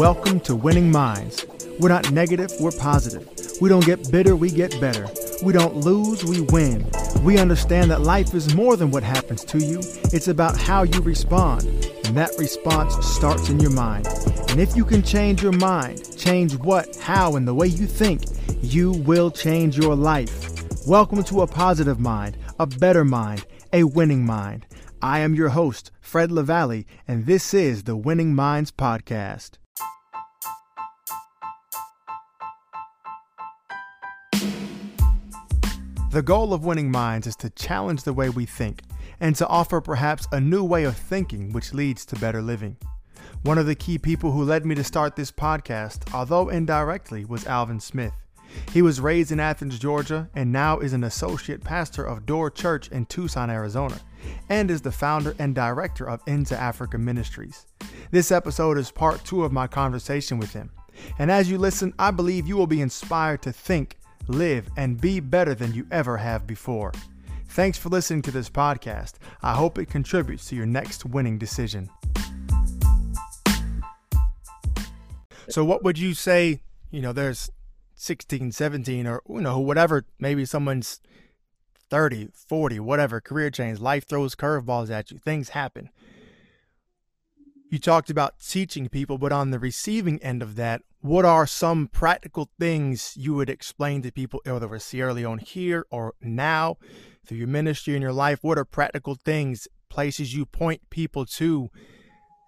Welcome to Winning Minds. We're not negative, we're positive. We don't get bitter, we get better. We don't lose, we win. We understand that life is more than what happens to you, it's about how you respond. And that response starts in your mind. And if you can change your mind, change what, how, and the way you think, you will change your life. Welcome to a positive mind, a better mind, a winning mind. I am your host, Fred LaValle, and this is the Winning Minds Podcast. The goal of Winning Minds is to challenge the way we think and to offer perhaps a new way of thinking which leads to better living. One of the key people who led me to start this podcast, although indirectly, was Alvin Smith. He was raised in Athens, Georgia, and now is an associate pastor of Door Church in Tucson, Arizona, and is the founder and director of Into Africa Ministries. This episode is part two of my conversation with him. And as you listen, I believe you will be inspired to think live, and be better than you ever have before. Thanks for listening to this podcast. I hope it contributes to your next winning decision. So, what would you say? You know, there's 16, 17, or, you know, whatever, maybe someone's 30, 40, whatever, career change, life throws curveballs at you, things happen. You talked about teaching people, but on the receiving end of that, what are some practical things you would explain to people, whether it's Sierra Leone here or now through your ministry and your life? What are practical things, places you point people to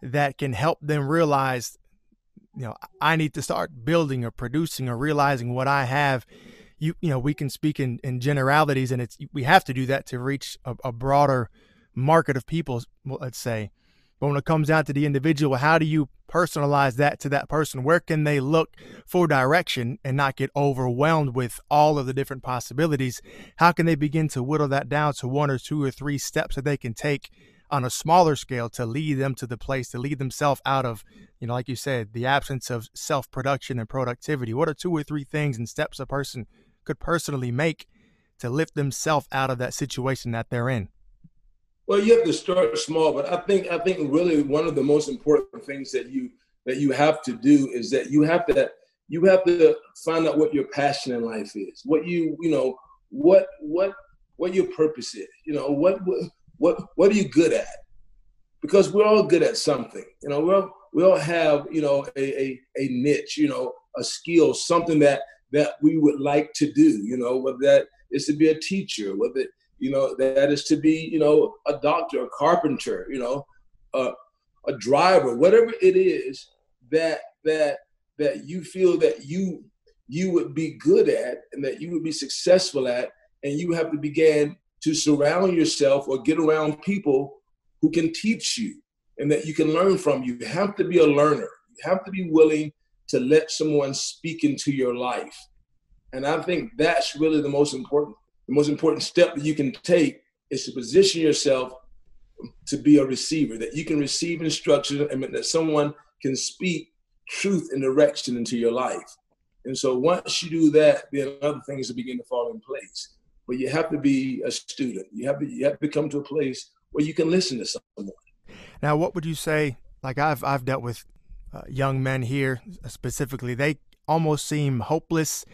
that can help them realize, you know, I need to start building or producing or realizing what I have? You, you know, we can speak in, in generalities, and it's we have to do that to reach a, a broader market of people. Let's say but when it comes down to the individual, how do you personalize that to that person? Where can they look for direction and not get overwhelmed with all of the different possibilities? How can they begin to whittle that down to one or two or three steps that they can take on a smaller scale to lead them to the place, to lead themselves out of, you know, like you said, the absence of self production and productivity? What are two or three things and steps a person could personally make to lift themselves out of that situation that they're in? Well, you have to start small, but I think I think really one of the most important things that you that you have to do is that you have to you have to find out what your passion in life is. What you you know what what what your purpose is. You know what what what are you good at? Because we're all good at something. You know we all we all have you know a a, a niche. You know a skill, something that that we would like to do. You know whether that is to be a teacher, whether you know, that is to be, you know, a doctor, a carpenter, you know, a, a driver, whatever it is that that that you feel that you you would be good at and that you would be successful at, and you have to begin to surround yourself or get around people who can teach you and that you can learn from. You have to be a learner. You have to be willing to let someone speak into your life. And I think that's really the most important the most important step that you can take is to position yourself to be a receiver, that you can receive instruction and that someone can speak truth and direction into your life. And so once you do that, then other things will begin to fall in place. But you have to be a student. You have to you have to come to a place where you can listen to someone. Now, what would you say? Like I've I've dealt with uh, young men here specifically. They almost seem hopeless,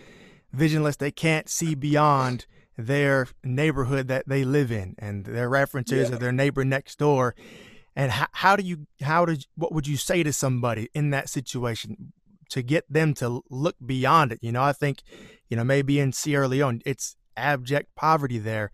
visionless. They can't see beyond their neighborhood that they live in and their references yeah. of their neighbor next door. And how, how do you how did what would you say to somebody in that situation to get them to look beyond it? You know i think you know maybe in sierra leone it's abject poverty there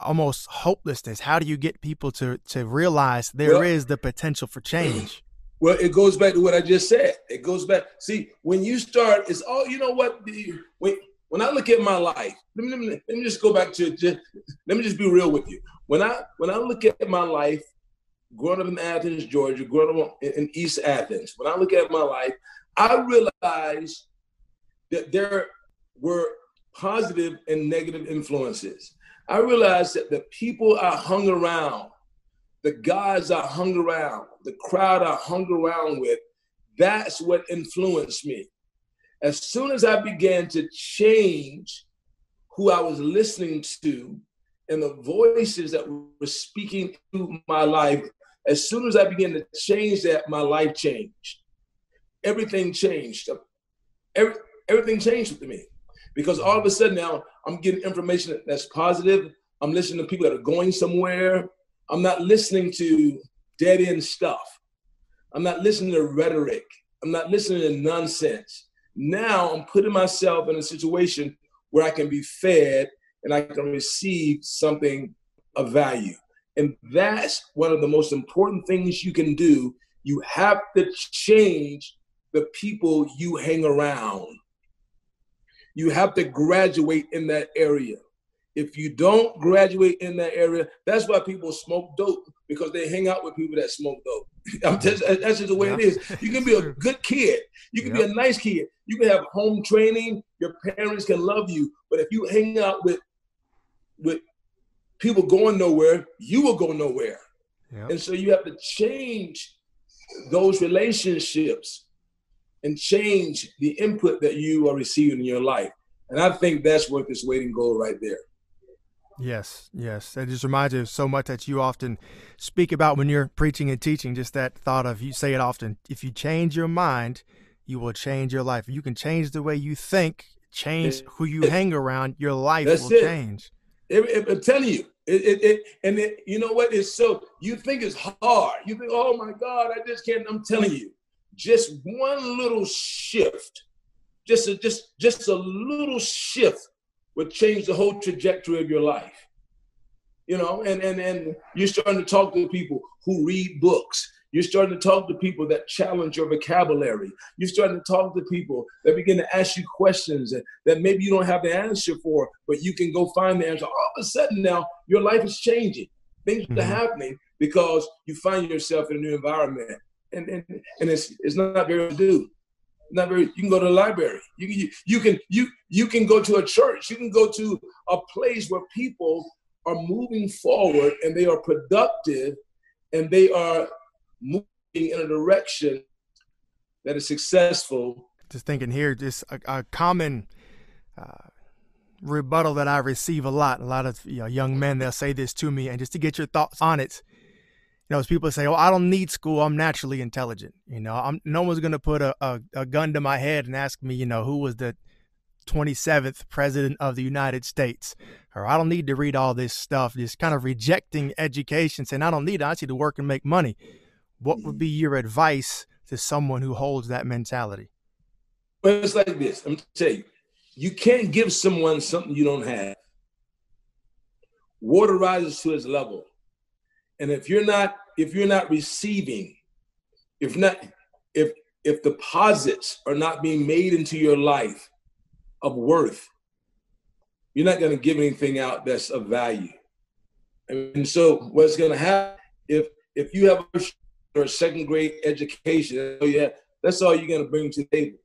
almost hopelessness. How do you get people to to realize there well, is the potential for change? Well it goes back to what i just said. It goes back see when you start it's all you know what the when when I look at my life, let me, let me, let me just go back to just, let me just be real with you. When I when I look at my life, growing up in Athens, Georgia, growing up in East Athens, when I look at my life, I realize that there were positive and negative influences. I realized that the people I hung around, the guys I hung around, the crowd I hung around with, that's what influenced me as soon as I began to change who I was listening to and the voices that were speaking to my life, as soon as I began to change that, my life changed. everything changed. Every, everything changed with me because all of a sudden now I'm getting information that's positive. I'm listening to people that are going somewhere. I'm not listening to dead end stuff. I'm not listening to rhetoric. I'm not listening to nonsense. Now I'm putting myself in a situation where I can be fed and I can receive something of value. And that's one of the most important things you can do. You have to change the people you hang around. You have to graduate in that area. If you don't graduate in that area, that's why people smoke dope because they hang out with people that smoke dope. Just, that's just the way yeah. it is. You can be a good kid. You can be a nice kid. You can have home training. Your parents can love you. But if you hang out with with people going nowhere, you will go nowhere. And so you have to change those relationships and change the input that you are receiving in your life. And I think that's worth its weight in gold right there. Yes, yes. That just reminds me of so much that you often speak about when you're preaching and teaching. Just that thought of you say it often. If you change your mind, you will change your life. You can change the way you think, change who you hang around, your life That's will it. change. It, it, I'm telling you, it, it, it and it, you know what? It's so you think it's hard. You think, oh my God, I just can't. I'm telling you, just one little shift, just a, just just a little shift would change the whole trajectory of your life. You know, and and and you're starting to talk to people who read books. You're starting to talk to people that challenge your vocabulary. You're starting to talk to people that begin to ask you questions that, that maybe you don't have the answer for, but you can go find the answer. All of a sudden now, your life is changing. Things mm-hmm. are happening because you find yourself in a new environment. And, and, and it's, it's not very to do you can go to the library. You can you can you you can go to a church. You can go to a place where people are moving forward and they are productive and they are moving in a direction that is successful. Just thinking here just a, a common uh, rebuttal that i receive a lot. A lot of you know, young men they'll say this to me and just to get your thoughts on it you know, as people say, "Oh, I don't need school. I'm naturally intelligent." You know, I'm no one's gonna put a, a, a gun to my head and ask me, you know, who was the 27th president of the United States, or I don't need to read all this stuff. Just kind of rejecting education, saying I don't need it. I need to work and make money. What would mm-hmm. be your advice to someone who holds that mentality? Well, it's like this. I'm tell you, you can't give someone something you don't have. Water rises to its level. And if you're not if you're not receiving, if not if if deposits are not being made into your life of worth, you're not going to give anything out that's of value. And so what's going to happen if if you have a, second grade education, oh yeah, that's all you're going to bring to the table.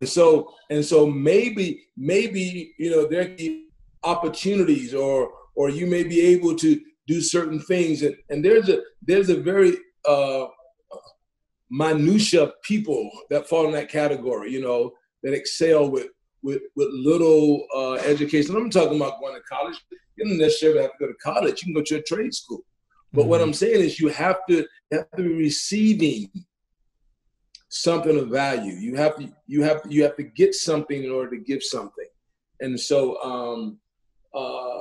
And so and so maybe maybe you know there be opportunities or or you may be able to do certain things. And, and there's a there's a very uh, minutia people that fall in that category, you know, that excel with with with little uh, education. I'm talking about going to college. You don't necessarily have to go to college. You can go to a trade school. But mm-hmm. what I'm saying is you have to you have to be receiving something of value. You have to you have you have to get something in order to give something. And so um, uh,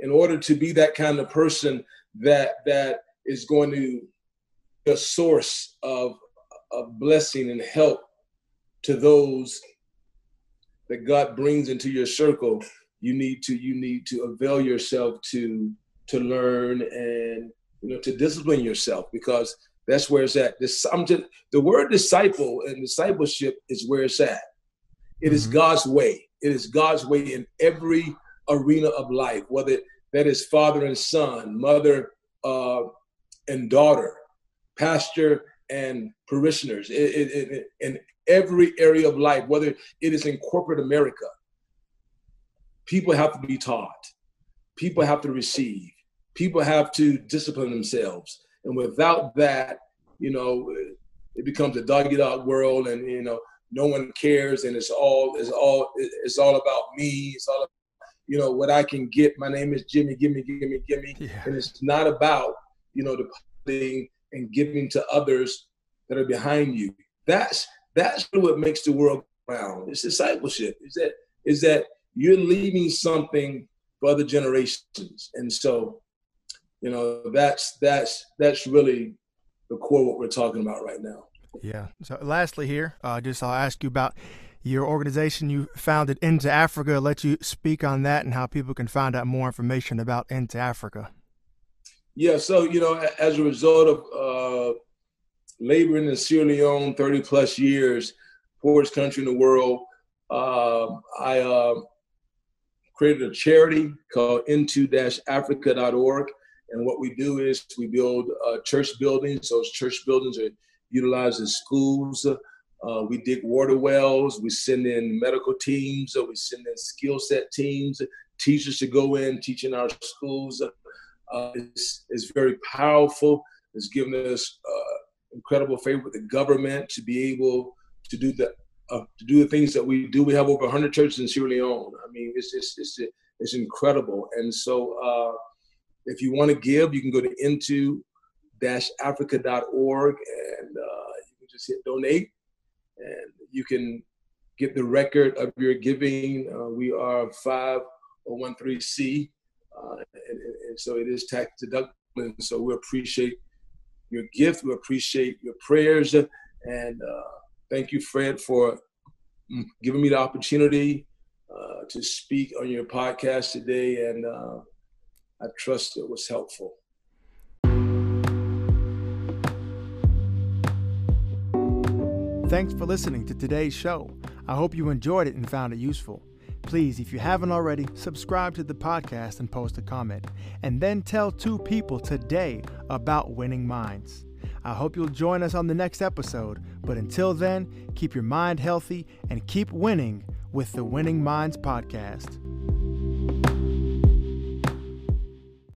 in order to be that kind of person that that is going to be a source of, of blessing and help to those that God brings into your circle, you need to you need to avail yourself to to learn and you know to discipline yourself because that's where it's at. This I'm just the word disciple and discipleship is where it's at. It mm-hmm. is God's way. It is God's way in every arena of life, whether that is father and son, mother uh, and daughter, pastor and parishioners, it, it, it, in every area of life, whether it is in corporate America, people have to be taught, people have to receive, people have to discipline themselves. And without that, you know, it becomes a dog eat dog world and, you know, no one cares and it's all it's all it's all about me it's all you know, what I can get. My name is Jimmy, give me, give me, give me. Yeah. And it's not about, you know, the depositing and giving to others that are behind you. That's that's what makes the world round. It's discipleship. Is that is that you're leaving something for other generations, and so you know that's that's that's really the core of what we're talking about right now. Yeah. So, lastly, here, uh, just I'll ask you about your organization you founded Into Africa. Let you speak on that and how people can find out more information about Into Africa. Yeah. So, you know, as a result of uh, laboring in Sierra Leone 30 plus years, poorest country in the world, uh, I uh, created a charity called into-africa.org. And what we do is we build uh, church buildings. Those church buildings are utilized as schools. Uh, we dig water wells. We send in medical teams. we send in skill set teams, teachers to go in teaching our schools. Uh, it's, it's, very powerful. It's given us uh, incredible favor with the government to be able to do the uh, to do the things that we do. We have over 100 churches in Sierra Leone. I mean, it's it's it's, it's incredible. And so, uh, if you want to give, you can go to into africa.org and uh, you can just hit donate and you can get the record of your giving. Uh, we are 5013C, uh, and, and, so it is tax deductible. And so we appreciate your gift, we appreciate your prayers, and uh, thank you, Fred, for mm, giving me the opportunity uh, to speak on your podcast today. And uh, I trust it was helpful. Thanks for listening to today's show. I hope you enjoyed it and found it useful. Please, if you haven't already, subscribe to the podcast and post a comment. And then tell two people today about winning minds. I hope you'll join us on the next episode. But until then, keep your mind healthy and keep winning with the Winning Minds podcast.